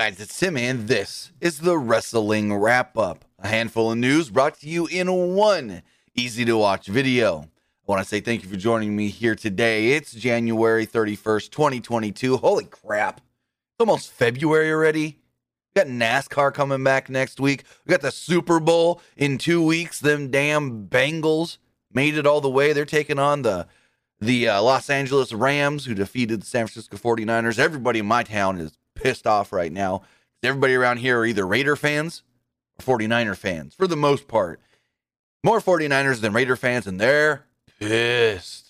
guys, it's Tim, and this is the Wrestling Wrap Up. A handful of news brought to you in one easy to watch video. I want to say thank you for joining me here today. It's January 31st, 2022. Holy crap. It's almost February already. We got NASCAR coming back next week. We got the Super Bowl in two weeks. Them damn Bengals made it all the way. They're taking on the the uh, Los Angeles Rams, who defeated the San Francisco 49ers. Everybody in my town is pissed off right now. Everybody around here are either Raider fans or 49er fans for the most part. More 49ers than Raider fans, and they're pissed.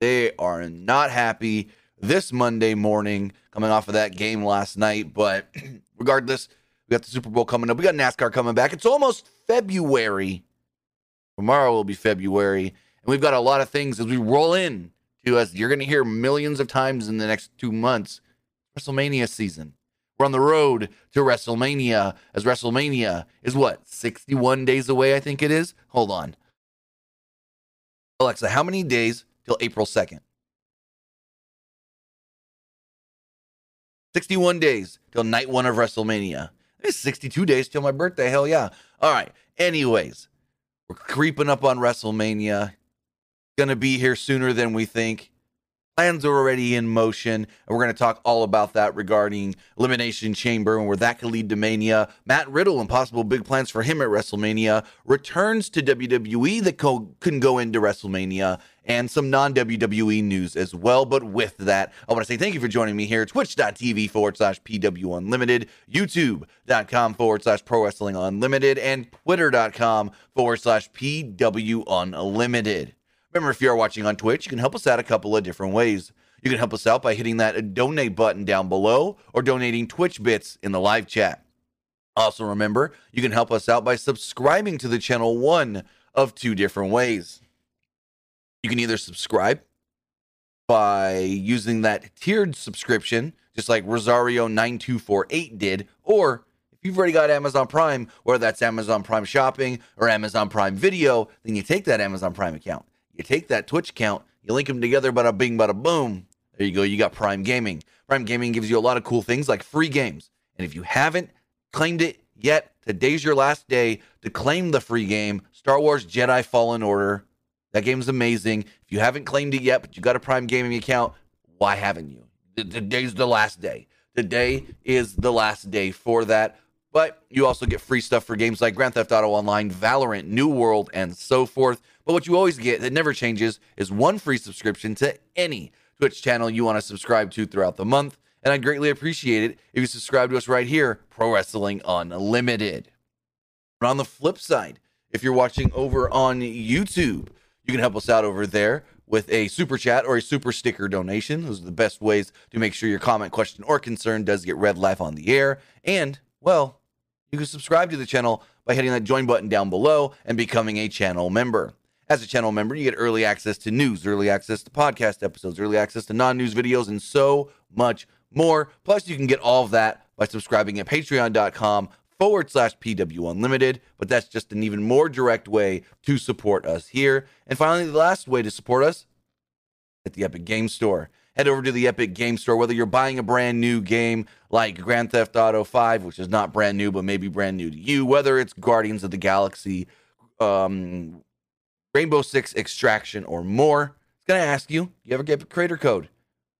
They are not happy this Monday morning coming off of that game last night. But regardless, we got the Super Bowl coming up. We got NASCAR coming back. It's almost February. Tomorrow will be February. And we've got a lot of things as we roll in to us. You're going to hear millions of times in the next two months WrestleMania season. We're on the road to WrestleMania as WrestleMania is what, 61 days away, I think it is? Hold on. Alexa, how many days till April 2nd? 61 days till night one of WrestleMania. It's 62 days till my birthday. Hell yeah. All right. Anyways, we're creeping up on WrestleMania. To be here sooner than we think. Plans are already in motion, and we're going to talk all about that regarding Elimination Chamber and where that could lead to Mania. Matt Riddle and possible big plans for him at WrestleMania. Returns to WWE that co- can go into WrestleMania, and some non WWE news as well. But with that, I want to say thank you for joining me here. Twitch.tv forward slash PW Unlimited, YouTube.com forward slash Pro Wrestling Unlimited, and Twitter.com forward slash PW Unlimited. Remember, if you are watching on Twitch, you can help us out a couple of different ways. You can help us out by hitting that donate button down below or donating Twitch bits in the live chat. Also, remember, you can help us out by subscribing to the channel one of two different ways. You can either subscribe by using that tiered subscription, just like Rosario9248 did, or if you've already got Amazon Prime, whether that's Amazon Prime Shopping or Amazon Prime Video, then you take that Amazon Prime account you take that Twitch account, you link them together, bada bing, bada boom. There you go. You got Prime Gaming. Prime Gaming gives you a lot of cool things like free games. And if you haven't claimed it yet, today's your last day to claim the free game Star Wars Jedi Fallen Order. That game's amazing. If you haven't claimed it yet, but you got a Prime Gaming account, why haven't you? Today's the last day. Today is the last day for that. But you also get free stuff for games like Grand Theft Auto Online, Valorant, New World, and so forth. But what you always get that never changes is one free subscription to any Twitch channel you want to subscribe to throughout the month. And I'd greatly appreciate it if you subscribe to us right here, Pro Wrestling Unlimited. But on the flip side, if you're watching over on YouTube, you can help us out over there with a super chat or a super sticker donation. Those are the best ways to make sure your comment, question, or concern does get read live on the air. And, well, you can subscribe to the channel by hitting that join button down below and becoming a channel member. As a channel member, you get early access to news, early access to podcast episodes, early access to non news videos, and so much more. Plus, you can get all of that by subscribing at patreon.com forward slash PW Unlimited. But that's just an even more direct way to support us here. And finally, the last way to support us at the Epic Game Store. Head over to the Epic Game Store, whether you're buying a brand new game like Grand Theft Auto 5, which is not brand new, but maybe brand new to you, whether it's Guardians of the Galaxy, um, Rainbow Six Extraction, or more. It's going to ask you, you ever get a creator code?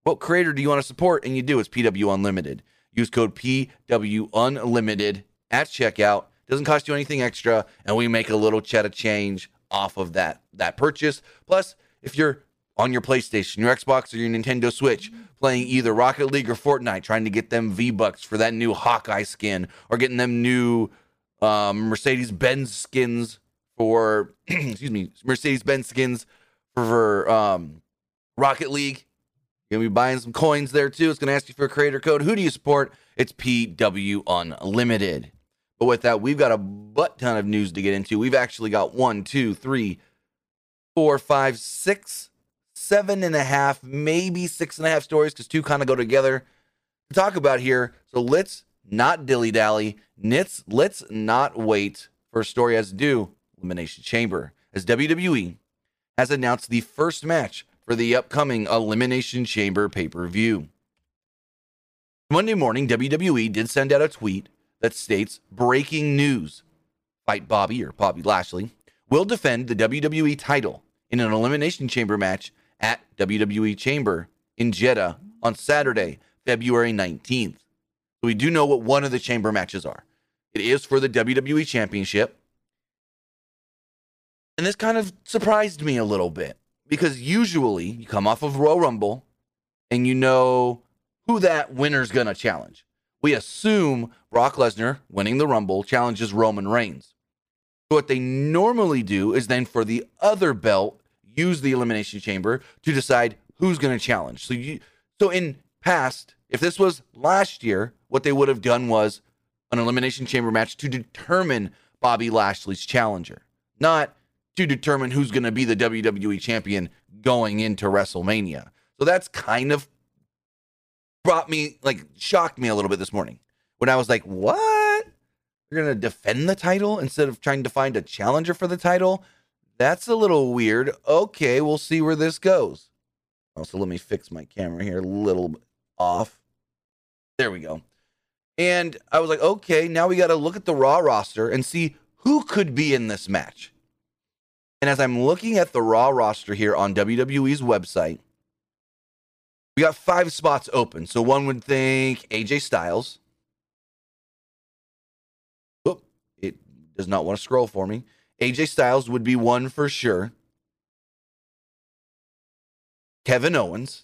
What creator do you want to support? And you do. It's PW Unlimited. Use code PW Unlimited at checkout. Doesn't cost you anything extra, and we make a little of change off of that that purchase. Plus, if you're on your PlayStation, your Xbox, or your Nintendo Switch, playing either Rocket League or Fortnite, trying to get them V Bucks for that new Hawkeye skin, or getting them new um, Mercedes Benz skins for excuse me, Mercedes Benz skins for, um, Rocket League. You're gonna be buying some coins there too. It's gonna ask you for a creator code. Who do you support? It's PW Unlimited. But with that, we've got a butt ton of news to get into. We've actually got one, two, three, four, five, six, seven and a half, maybe six and a half stories because two kind of go together to talk about here. So let's not dilly dally. Let's let's not wait for a story as due Elimination Chamber, as WWE has announced the first match for the upcoming Elimination Chamber pay per view. Monday morning, WWE did send out a tweet that states breaking news. Fight Bobby or Bobby Lashley will defend the WWE title in an Elimination Chamber match at WWE Chamber in Jeddah on Saturday, February 19th. So we do know what one of the chamber matches are. It is for the WWE Championship. And this kind of surprised me a little bit because usually you come off of Royal Rumble and you know who that winner's going to challenge. We assume Brock Lesnar winning the Rumble challenges Roman Reigns. What they normally do is then for the other belt, use the Elimination Chamber to decide who's going to challenge. So you, so in past, if this was last year, what they would have done was an Elimination Chamber match to determine Bobby Lashley's challenger, not to determine who's going to be the WWE champion going into WrestleMania. So that's kind of brought me, like, shocked me a little bit this morning when I was like, what? You're going to defend the title instead of trying to find a challenger for the title? That's a little weird. Okay, we'll see where this goes. Oh, also, let me fix my camera here a little off. There we go. And I was like, okay, now we got to look at the Raw roster and see who could be in this match. And as I'm looking at the Raw roster here on WWE's website, we got five spots open. So one would think AJ Styles. Oh, it does not want to scroll for me. AJ Styles would be one for sure. Kevin Owens.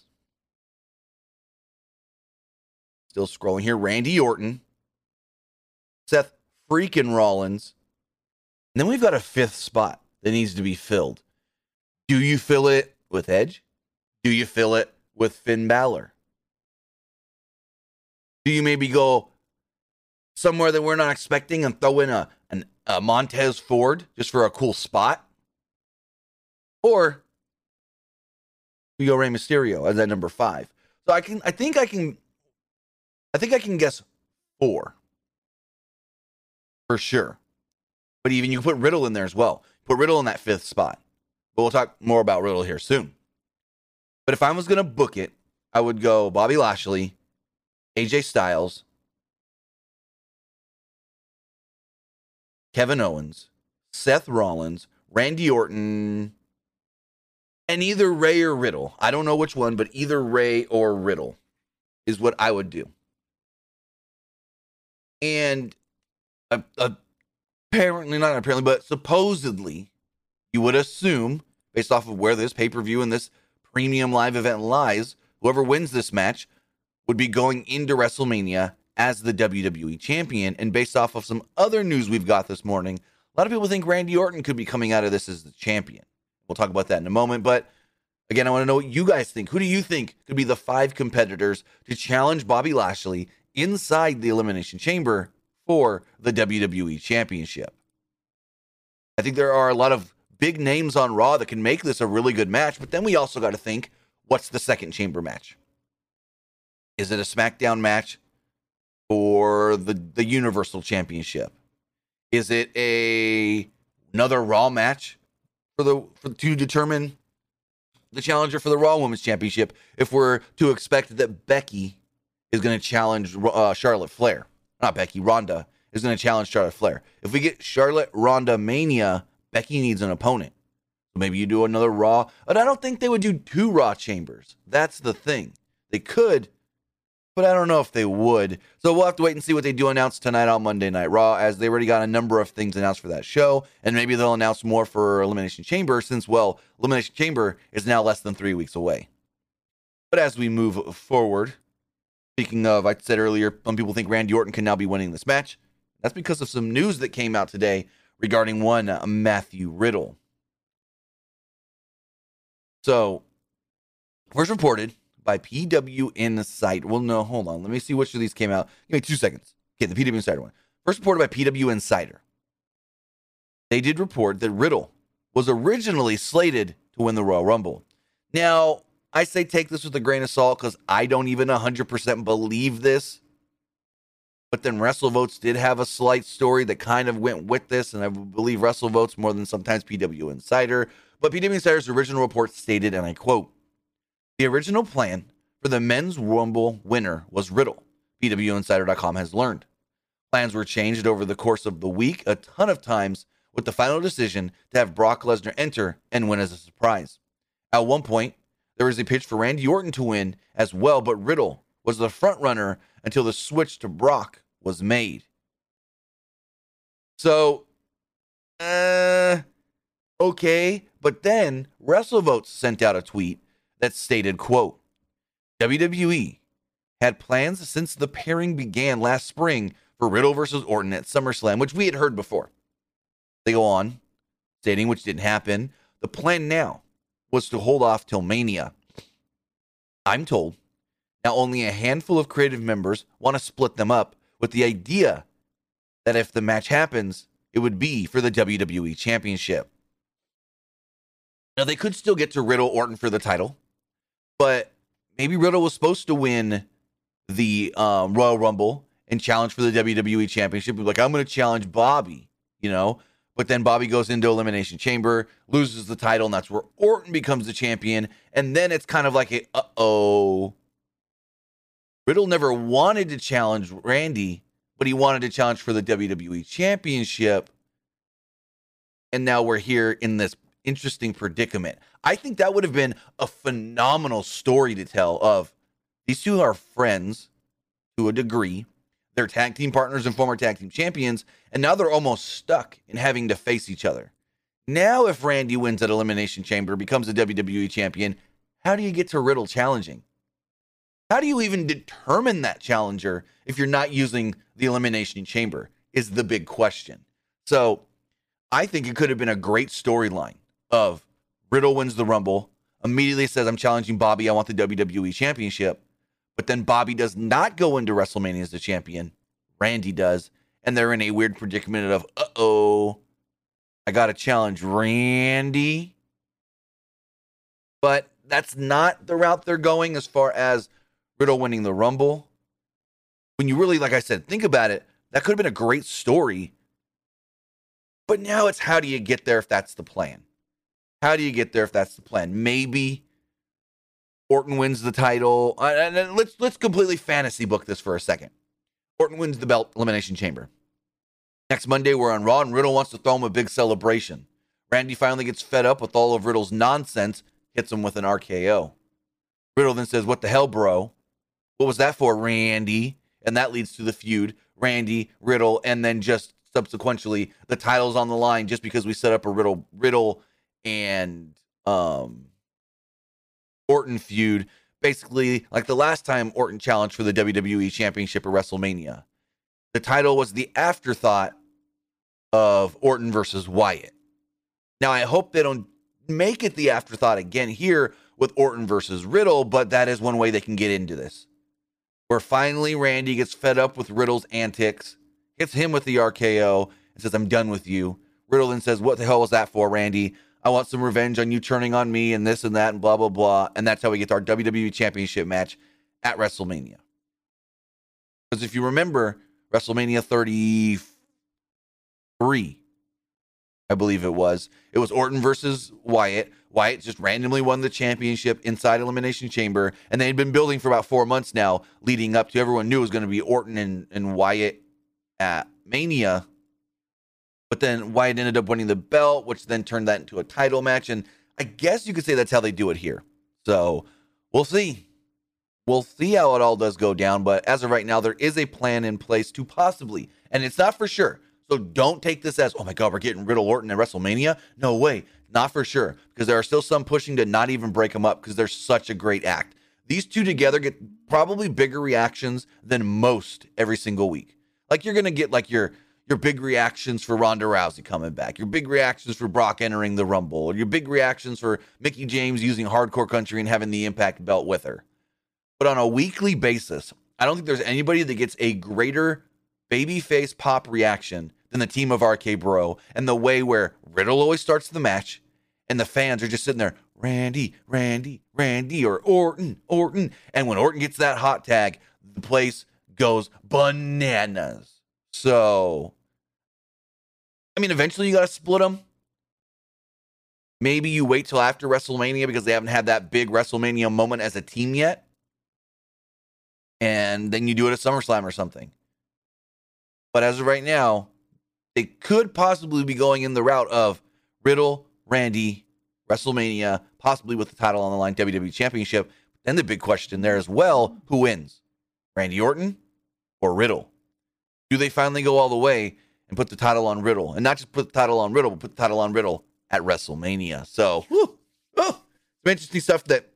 Still scrolling here. Randy Orton. Seth freaking Rollins. And then we've got a fifth spot that needs to be filled. Do you fill it with Edge? Do you fill it with Finn Balor? Do you maybe go somewhere that we're not expecting and throw in a, an, a Montez Ford just for a cool spot? Or we go Rey Mysterio as that number five. So I can I think I can I think I can guess four. For sure. But even you put Riddle in there as well. Put Riddle in that fifth spot. But we'll talk more about Riddle here soon. But if I was gonna book it, I would go Bobby Lashley, AJ Styles, Kevin Owens, Seth Rollins, Randy Orton, and either Rey or Riddle. I don't know which one, but either Rey or Riddle is what I would do. And uh, apparently, not apparently, but supposedly, you would assume, based off of where this pay per view and this premium live event lies, whoever wins this match would be going into WrestleMania as the WWE champion. And based off of some other news we've got this morning, a lot of people think Randy Orton could be coming out of this as the champion. We'll talk about that in a moment. But again, I want to know what you guys think. Who do you think could be the five competitors to challenge Bobby Lashley inside the Elimination Chamber for the WWE Championship? I think there are a lot of big names on Raw that can make this a really good match, but then we also got to think what's the second chamber match? Is it a SmackDown match for the, the Universal Championship? Is it a another Raw match for the for, to determine the challenger for the Raw Women's Championship if we're to expect that Becky is going to challenge uh, Charlotte Flair. Not Becky, Ronda is going to challenge Charlotte Flair. If we get Charlotte Ronda Mania, Becky needs an opponent. Maybe you do another Raw. But I don't think they would do two Raw chambers. That's the thing. They could, but I don't know if they would. So we'll have to wait and see what they do announce tonight on Monday Night Raw, as they already got a number of things announced for that show, and maybe they'll announce more for Elimination Chamber, since well, Elimination Chamber is now less than three weeks away. But as we move forward, speaking of, I said earlier, some people think Randy Orton can now be winning this match. That's because of some news that came out today regarding one uh, Matthew Riddle. So, first reported by PW Insight. Well, no, hold on. Let me see which of these came out. Give me two seconds. Okay, the PW Insider one. First reported by PW Insider. They did report that Riddle was originally slated to win the Royal Rumble. Now, I say take this with a grain of salt because I don't even 100% believe this. But then WrestleVotes did have a slight story that kind of went with this, and I believe WrestleVotes more than sometimes PW Insider. But PW Insider's original report stated, and I quote, the original plan for the men's Rumble winner was Riddle. PWInsider.com has learned. Plans were changed over the course of the week a ton of times, with the final decision to have Brock Lesnar enter and win as a surprise. At one point, there was a pitch for Randy Orton to win as well, but Riddle was the front runner until the switch to Brock was made. So, uh, okay. But then WrestleVotes sent out a tweet that stated, quote, WWE had plans since the pairing began last spring for Riddle versus Orton at SummerSlam, which we had heard before. They go on, stating which didn't happen. The plan now was to hold off till Mania. I'm told now only a handful of creative members want to split them up with the idea that if the match happens, it would be for the WWE Championship. Now they could still get to Riddle Orton for the title, but maybe Riddle was supposed to win the um, Royal Rumble and challenge for the WWE Championship. Like, I'm going to challenge Bobby, you know. But then Bobby goes into Elimination Chamber, loses the title, and that's where Orton becomes the champion. And then it's kind of like a uh oh. Riddle never wanted to challenge Randy, but he wanted to challenge for the WWE Championship. And now we're here in this interesting predicament. I think that would have been a phenomenal story to tell of these two are friends to a degree. They're tag team partners and former tag team champions, and now they're almost stuck in having to face each other. Now, if Randy wins at Elimination Chamber, becomes a WWE champion, how do you get to Riddle challenging? How do you even determine that challenger if you're not using the Elimination Chamber? Is the big question. So, I think it could have been a great storyline of Riddle wins the Rumble, immediately says, I'm challenging Bobby. I want the WWE Championship. But then Bobby does not go into WrestleMania as the champion. Randy does. And they're in a weird predicament of, uh oh, I got to challenge Randy. But that's not the route they're going as far as Riddle winning the Rumble. When you really, like I said, think about it, that could have been a great story. But now it's how do you get there if that's the plan? How do you get there if that's the plan? Maybe Orton wins the title. Uh, and let's let's completely fantasy book this for a second. Orton wins the belt elimination chamber. Next Monday we're on Raw and Riddle wants to throw him a big celebration. Randy finally gets fed up with all of Riddle's nonsense, hits him with an RKO. Riddle then says, "What the hell, bro? What was that for, Randy?" And that leads to the feud, Randy, Riddle, and then just subsequently the titles on the line just because we set up a Riddle Riddle and um Orton feud. Basically, like the last time Orton challenged for the WWE Championship at WrestleMania. The title was the afterthought of Orton versus Wyatt. Now, I hope they don't make it the afterthought again here with Orton versus Riddle, but that is one way they can get into this. Where finally Randy gets fed up with Riddle's antics, hits him with the RKO, and says, I'm done with you. Riddle then says, What the hell was that for, Randy? I want some revenge on you turning on me and this and that and blah, blah, blah. And that's how we get to our WWE Championship match at WrestleMania. Because if you remember, WrestleMania 33, I believe it was, it was Orton versus Wyatt. Wyatt just randomly won the championship inside Elimination Chamber. And they had been building for about four months now, leading up to everyone knew it was going to be Orton and, and Wyatt at Mania but then Wyatt ended up winning the belt, which then turned that into a title match. And I guess you could say that's how they do it here. So we'll see. We'll see how it all does go down. But as of right now, there is a plan in place to possibly, and it's not for sure. So don't take this as, oh my God, we're getting Riddle Orton at WrestleMania. No way. Not for sure. Because there are still some pushing to not even break them up because they're such a great act. These two together get probably bigger reactions than most every single week. Like you're going to get like your your big reactions for Ronda Rousey coming back, your big reactions for Brock entering the Rumble, your big reactions for Mickie James using Hardcore Country and having the Impact belt with her. But on a weekly basis, I don't think there's anybody that gets a greater babyface pop reaction than the team of RK Bro and the way where Riddle always starts the match and the fans are just sitting there, Randy, Randy, Randy, or Orton, Orton. And when Orton gets that hot tag, the place goes bananas. So mean, eventually you got to split them. Maybe you wait till after WrestleMania because they haven't had that big WrestleMania moment as a team yet. And then you do it at SummerSlam or something. But as of right now, they could possibly be going in the route of Riddle, Randy, WrestleMania, possibly with the title on the line, WWE Championship. Then the big question there as well who wins? Randy Orton or Riddle? Do they finally go all the way and put the title on Riddle? And not just put the title on Riddle, but put the title on Riddle at WrestleMania. So, whew, oh, some interesting stuff that,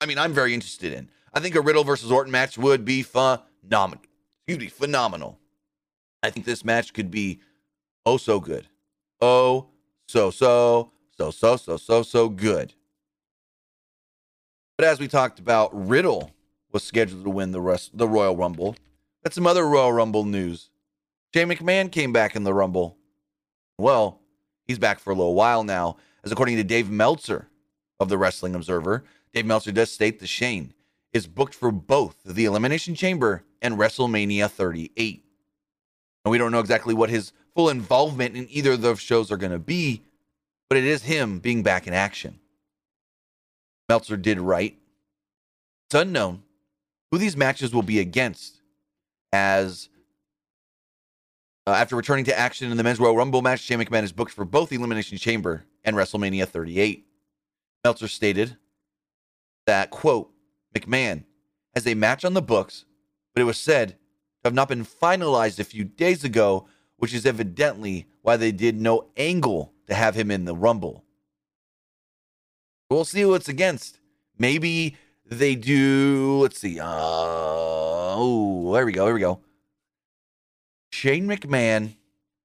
I mean, I'm very interested in. I think a Riddle versus Orton match would be phenomenal. Excuse me, phenomenal. I think this match could be oh so good. Oh, so, so, so, so, so, so, so good. But as we talked about, Riddle was scheduled to win the rest the Royal Rumble. That's some other Royal Rumble news. Shane McMahon came back in the Rumble. Well, he's back for a little while now, as according to Dave Meltzer of the Wrestling Observer, Dave Meltzer does state that Shane is booked for both the Elimination Chamber and WrestleMania 38. And we don't know exactly what his full involvement in either of those shows are going to be, but it is him being back in action. Meltzer did write. It's unknown who these matches will be against, as uh, after returning to action in the Men's Royal Rumble match, Shane McMahon is booked for both Elimination Chamber and WrestleMania 38. Meltzer stated that, quote, McMahon has a match on the books, but it was said to have not been finalized a few days ago, which is evidently why they did no angle to have him in the Rumble. We'll see who it's against. Maybe they do. Let's see. Uh, oh, there we go. Here we go. Shane McMahon,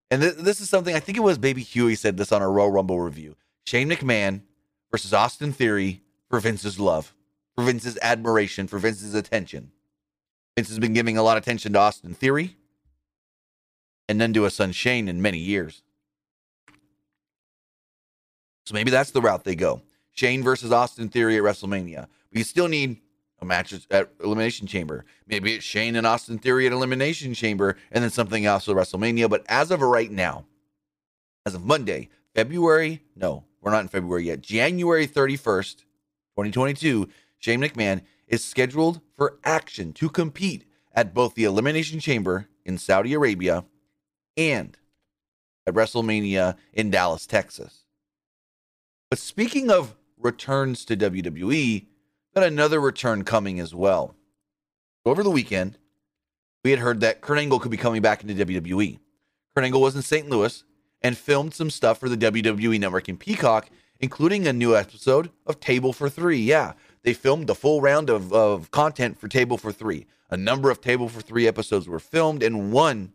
and th- this is something I think it was Baby Huey said this on a Royal Rumble review. Shane McMahon versus Austin Theory for Vince's love, for Vince's admiration, for Vince's attention. Vince has been giving a lot of attention to Austin Theory and then to his son Shane in many years. So maybe that's the route they go. Shane versus Austin Theory at WrestleMania. But you still need a match at Elimination Chamber. Maybe it's Shane and Austin Theory at Elimination Chamber and then something else at WrestleMania. But as of right now, as of Monday, February, no, we're not in February yet, January 31st, 2022, Shane McMahon is scheduled for action to compete at both the Elimination Chamber in Saudi Arabia and at WrestleMania in Dallas, Texas. But speaking of returns to WWE, got another return coming as well. Over the weekend, we had heard that Kurt Angle could be coming back into WWE. Kurt Angle was in St. Louis and filmed some stuff for the WWE Network in Peacock, including a new episode of Table for Three. Yeah, they filmed the full round of, of content for Table for Three. A number of Table for Three episodes were filmed, and one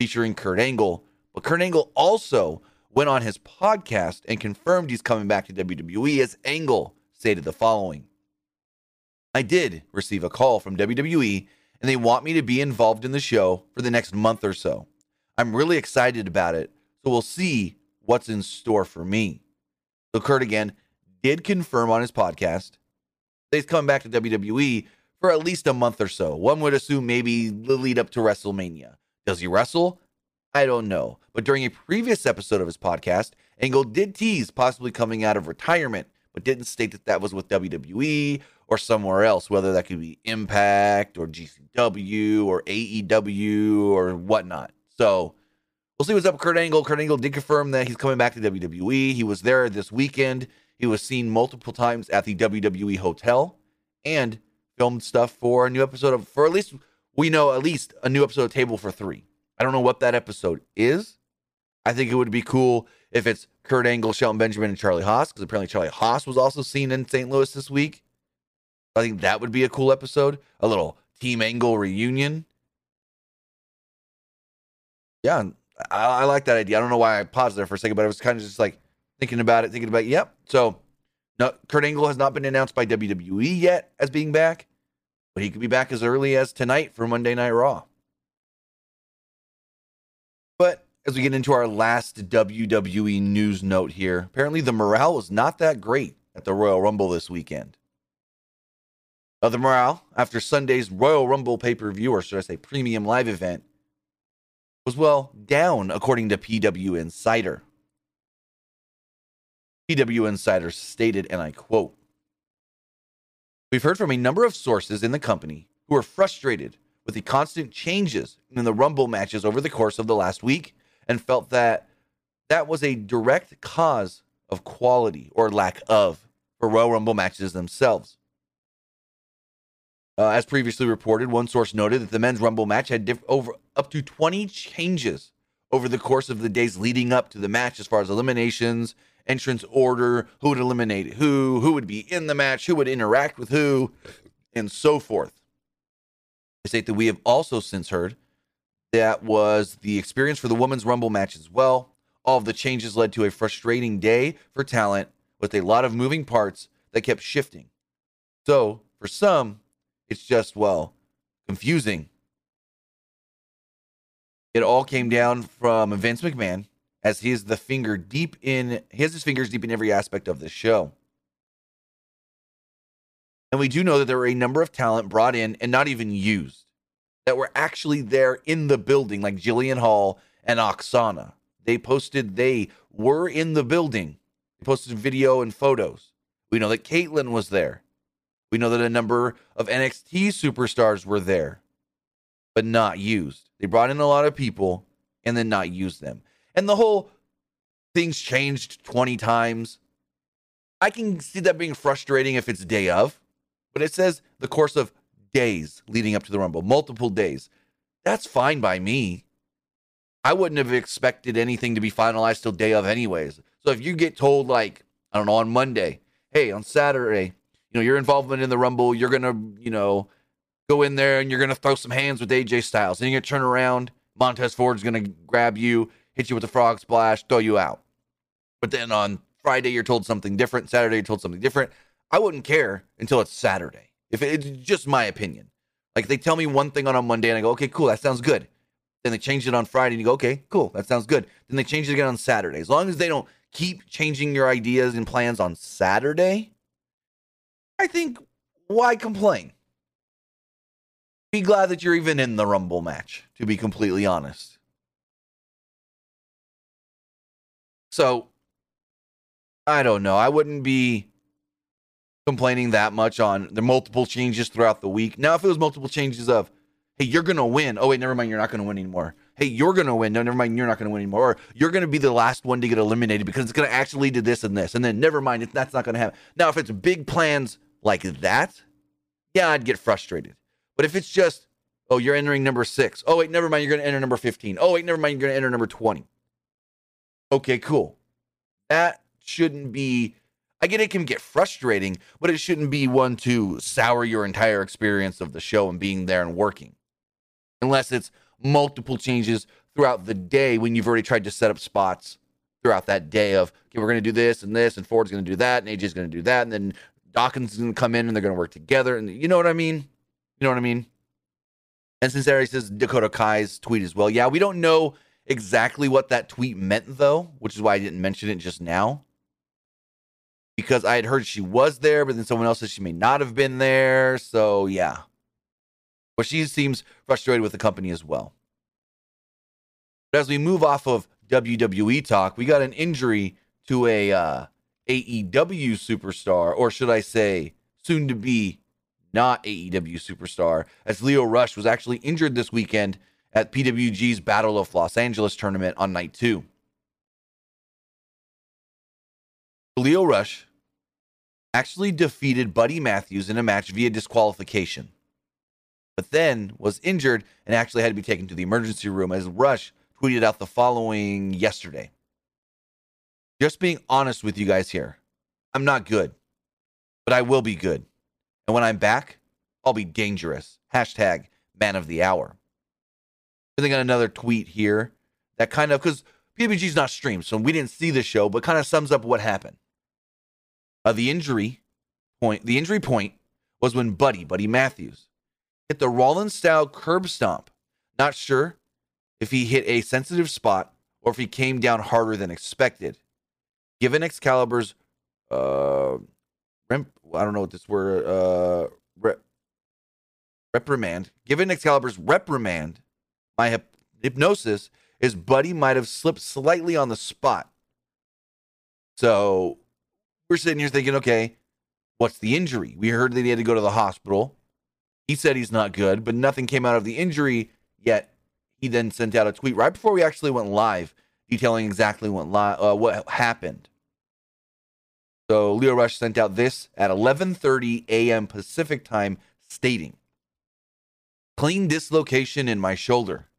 featuring Kurt Angle. But Kurt Angle also went on his podcast and confirmed he's coming back to WWE as Angle stated the following I did receive a call from WWE and they want me to be involved in the show for the next month or so. I'm really excited about it, so we'll see what's in store for me. So Kurt again did confirm on his podcast he's coming back to WWE for at least a month or so. One would assume maybe the lead up to WrestleMania. Does he wrestle? I don't know. But during a previous episode of his podcast, Angle did tease possibly coming out of retirement, but didn't state that that was with WWE or somewhere else, whether that could be Impact or GCW or AEW or whatnot. So we'll see what's up with Kurt Angle. Kurt Angle did confirm that he's coming back to WWE. He was there this weekend. He was seen multiple times at the WWE hotel and filmed stuff for a new episode of, for at least, we know at least a new episode of Table for Three. I don't know what that episode is. I think it would be cool if it's Kurt Angle, Shelton Benjamin, and Charlie Haas, because apparently Charlie Haas was also seen in St. Louis this week. I think that would be a cool episode. A little Team Angle reunion. Yeah, I, I like that idea. I don't know why I paused there for a second, but I was kind of just like thinking about it, thinking about, it. yep. So, no, Kurt Angle has not been announced by WWE yet as being back, but he could be back as early as tonight for Monday Night Raw. But as we get into our last WWE news note here, apparently the morale was not that great at the Royal Rumble this weekend. Uh, the morale after Sunday's Royal Rumble pay per view, or should I say premium live event, was well down, according to PW Insider. PW Insider stated, and I quote We've heard from a number of sources in the company who are frustrated with the constant changes in the Rumble matches over the course of the last week and felt that that was a direct cause of quality or lack of for Royal Rumble matches themselves. Uh, as previously reported, one source noted that the men's Rumble match had diff- over up to 20 changes over the course of the days leading up to the match, as far as eliminations, entrance order, who would eliminate who, who would be in the match, who would interact with who, and so forth. They state that we have also since heard that was the experience for the women's Rumble match as well. All of the changes led to a frustrating day for talent with a lot of moving parts that kept shifting. So, for some, it's just, well, confusing. It all came down from Vince McMahon, as he is the finger deep in, he has his fingers deep in every aspect of this show. And we do know that there were a number of talent brought in and not even used that were actually there in the building, like Jillian Hall and Aksana. They posted they were in the building. They posted video and photos. We know that Kaitlyn was there. We know that a number of NXT superstars were there, but not used. They brought in a lot of people and then not used them. And the whole thing's changed 20 times. I can see that being frustrating if it's day of, but it says the course of days leading up to the Rumble, multiple days. That's fine by me. I wouldn't have expected anything to be finalized till day of, anyways. So if you get told, like, I don't know, on Monday, hey, on Saturday, you know, your involvement in the Rumble, you're gonna, you know, go in there and you're gonna throw some hands with AJ Styles. And you're gonna turn around, Montez Ford's gonna grab you, hit you with a frog splash, throw you out. But then on Friday you're told something different, Saturday you're told something different. I wouldn't care until it's Saturday. If it, it's just my opinion. Like they tell me one thing on a Monday and I go, okay, cool, that sounds good. Then they change it on Friday and you go, okay, cool, that sounds good. Then they change it again on Saturday. As long as they don't keep changing your ideas and plans on Saturday, I think why complain? Be glad that you're even in the Rumble match, to be completely honest. So, I don't know. I wouldn't be complaining that much on the multiple changes throughout the week. Now, if it was multiple changes of, hey, you're going to win. Oh, wait, never mind. You're not going to win anymore. Hey, you're going to win. No, never mind. You're not going to win anymore. Or you're going to be the last one to get eliminated because it's going to actually lead to this and this. And then never mind. That's not going to happen. Now, if it's big plans like that, yeah, I'd get frustrated. But if it's just, oh, you're entering number six. Oh, wait, never mind. You're going to enter number 15. Oh, wait, never mind. You're going to enter number 20. Okay, cool. That shouldn't be. I get it can get frustrating, but it shouldn't be one to sour your entire experience of the show and being there and working. Unless it's multiple changes throughout the day when you've already tried to set up spots throughout that day of, okay, we're going to do this and this, and Ford's going to do that, and AJ's going to do that, and then Dawkins is going to come in and they're going to work together. And you know what I mean? You know what I mean? And since Ari says Dakota Kai's tweet as well, yeah, we don't know exactly what that tweet meant though, which is why I didn't mention it just now. Because I had heard she was there, but then someone else said she may not have been there. So yeah. But she seems frustrated with the company as well. But as we move off of WWE talk, we got an injury to a uh, AEW superstar, or should I say, soon to be not AEW superstar, as Lio Rush was actually injured this weekend at PWG's Battle of Los Angeles tournament on night two. Lio Rush actually defeated Buddy Matthews in a match via disqualification, but then was injured and actually had to be taken to the emergency room as Rush tweeted out the following yesterday. Just being honest with you guys here. I'm not good, but I will be good. And when I'm back, I'll be dangerous. Hashtag man of the hour. I think on another tweet here that kind of, because PWG's not streamed, so we didn't see the show, but kind of sums up what happened. Uh, the injury point, the injury point was when Buddy, Buddy Matthews, hit the Rollins style curb stomp. Not sure if he hit a sensitive spot or if he came down harder than expected given Excalibur's uh, rem- I don't know what this word uh, re- reprimand, given Excalibur's reprimand, my hip- hypnosis, his buddy might have slipped slightly on the spot. So we're sitting here thinking, okay, what's the injury? We heard that he had to go to the hospital. He said he's not good, but nothing came out of the injury yet. He then sent out a tweet right before we actually went live, detailing exactly what li- uh, what happened. So Lio Rush sent out this at 11:30 a.m. Pacific time, stating, "Clean dislocation in my shoulder,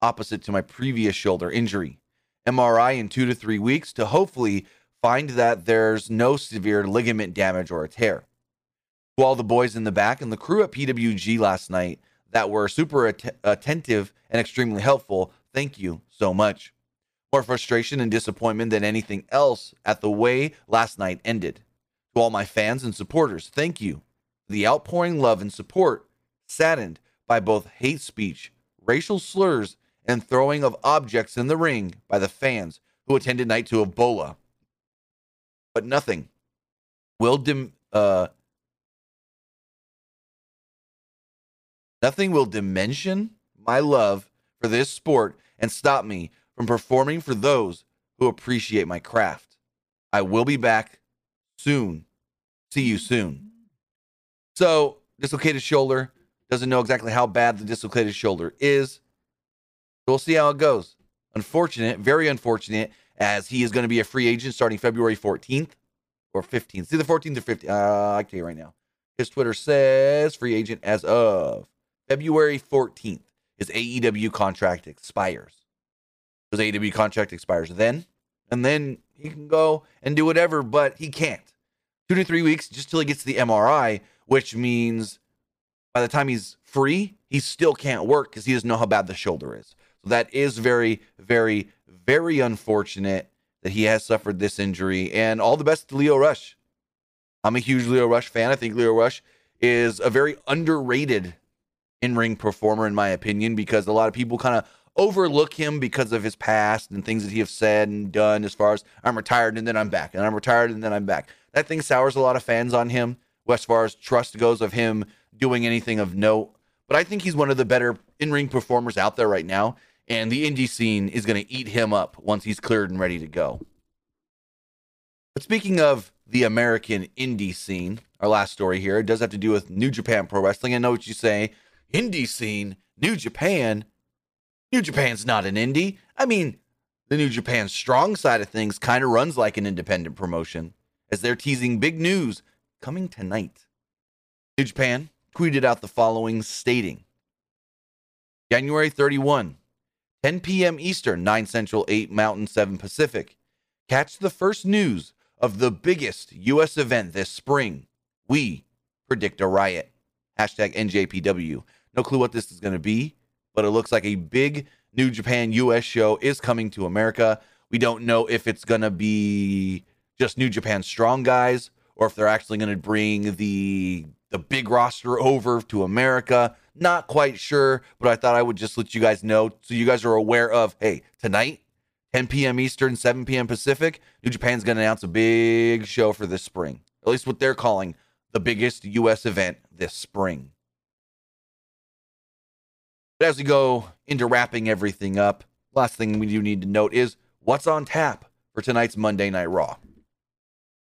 opposite to my previous shoulder injury. MRI in two to three weeks to hopefully find that there's no severe ligament damage or a tear." To all the boys in the back and the crew at PWG last night that were super att- attentive and extremely helpful, thank you so much more frustration and disappointment than anything else at the way last night ended. To all my fans and supporters, thank you. The outpouring love and support, saddened by both hate speech, racial slurs, and throwing of objects in the ring by the fans who attended night two of Bola. But nothing will dim, uh, nothing will dimension my love for this sport and stop me from performing for those who appreciate my craft. I will be back soon. See you soon. So, dislocated shoulder. Doesn't know exactly how bad the dislocated shoulder is. We'll see how it goes. Unfortunate, very unfortunate, as he is going to be a free agent starting February 14th or 15th. See the 14th or 15th. Uh, I can tell you right now. His Twitter says free agent as of February 14th. His AEW contract expires. His AEW contract expires then, and then he can go and do whatever, but he can't. Two to three weeks just till he gets the MRI, which means by the time he's free, he still can't work because he doesn't know how bad the shoulder is. So that is very, very, very unfortunate that he has suffered this injury. And all the best to Lio Rush. I'm a huge Lio Rush fan. I think Lio Rush is a very underrated in ring performer, in my opinion, because a lot of people kind of overlook him because of his past and things that he has said and done as far as I'm retired and then I'm back and I'm retired and then I'm back. That thing sours a lot of fans on him as far as trust goes of him doing anything of note. But I think he's one of the better in-ring performers out there right now. And the indie scene is going to eat him up once he's cleared and ready to go. But speaking of the American indie scene, our last story here, it does have to do with New Japan Pro Wrestling. I know what you say. Indie scene, New Japan. New Japan's not an indie. I mean, the New Japan strong side of things kind of runs like an independent promotion, as they're teasing big news coming tonight. New Japan tweeted out the following stating January 31, 10 p.m. Eastern, 9 Central, 8 Mountain, 7 Pacific. Catch the first news of the biggest U.S. event this spring. We predict a riot. Hashtag NJPW. No clue what this is going to be but it looks like a big New Japan US show is coming to America. We don't know if it's going to be just New Japan strong guys or if they're actually going to bring the the big roster over to America. Not quite sure, but I thought I would just let you guys know so you guys are aware of hey, tonight 10 p.m. Eastern, 7 p.m. Pacific, New Japan's going to announce a big show for this spring. At least what they're calling the biggest US event this spring. But as we go into wrapping everything up, last thing we do need to note is what's on tap for tonight's Monday Night Raw.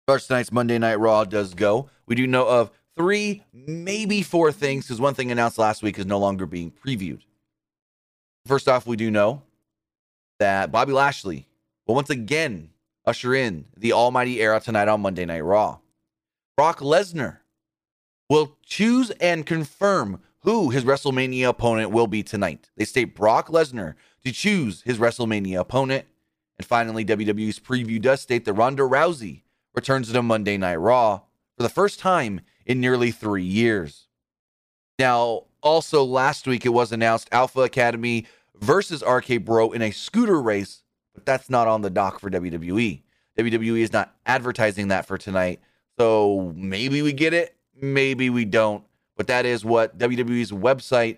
First, tonight's Monday Night Raw does go. We do know of three, maybe four things, because one thing announced last week is no longer being previewed. First off, we do know that Bobby Lashley will once again usher in the almighty era tonight on Monday Night Raw. Brock Lesnar will choose and confirm who his WrestleMania opponent will be tonight. They state Brock Lesnar to choose his WrestleMania opponent. And finally, WWE's preview does state that Ronda Rousey returns to Monday Night Raw for the first time in nearly three years. Now, also last week it was announced Alpha Academy versus RK Bro in a scooter race, but that's not on the dock for WWE. WWE is not advertising that for tonight. So maybe we get it, maybe we don't. But that is what WWE's website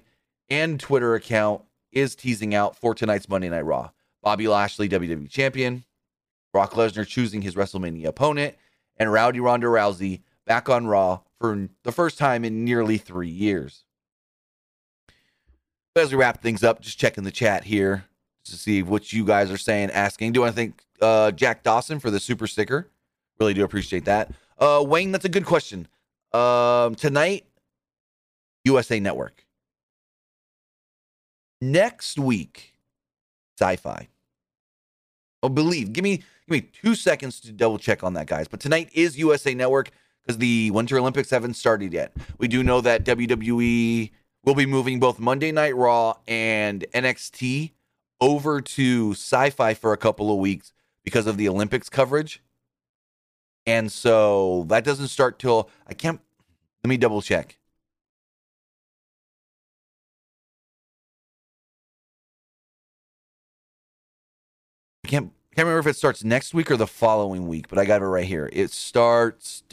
and Twitter account is teasing out for tonight's Monday Night Raw. Bobby Lashley, WWE Champion, Brock Lesnar choosing his WrestleMania opponent, and Rowdy Ronda Rousey back on Raw for the first time in nearly three years. But as we wrap things up, just checking the chat here to see what you guys are saying, asking. Do I think uh, Jack Dawson for the super sticker? Really do appreciate that. Uh, Wayne, that's a good question. Um, tonight, USA Network. Next week, Syfy. Oh, believe. Give me give me two seconds to double check on that, guys. But tonight is USA Network because the Winter Olympics haven't started yet. We do know that WWE will be moving both Monday Night Raw and NXT over to Syfy for a couple of weeks because of the Olympics coverage. And so that doesn't start till I can't. Let me double check. Can't can't remember if it starts next week or the following week, but I got it right here. It starts.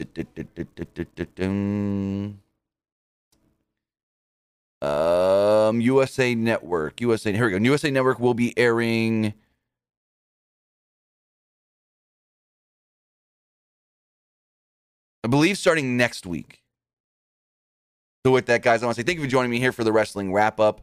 Um, USA Network. USA. Here we go. USA Network will be airing. I believe starting next week. So with that, guys, I want to say thank you for joining me here for the wrestling wrap up.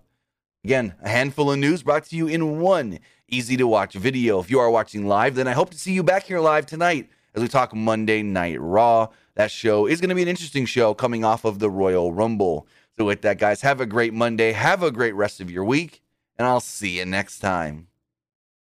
Again, a handful of news brought to you in one easy to watch video. If you are watching live, then I hope to see you back here live tonight as we talk Monday Night Raw. That show is going to be an interesting show coming off of the Royal Rumble. So, with that, guys, have a great Monday. Have a great rest of your week, and I'll see you next time.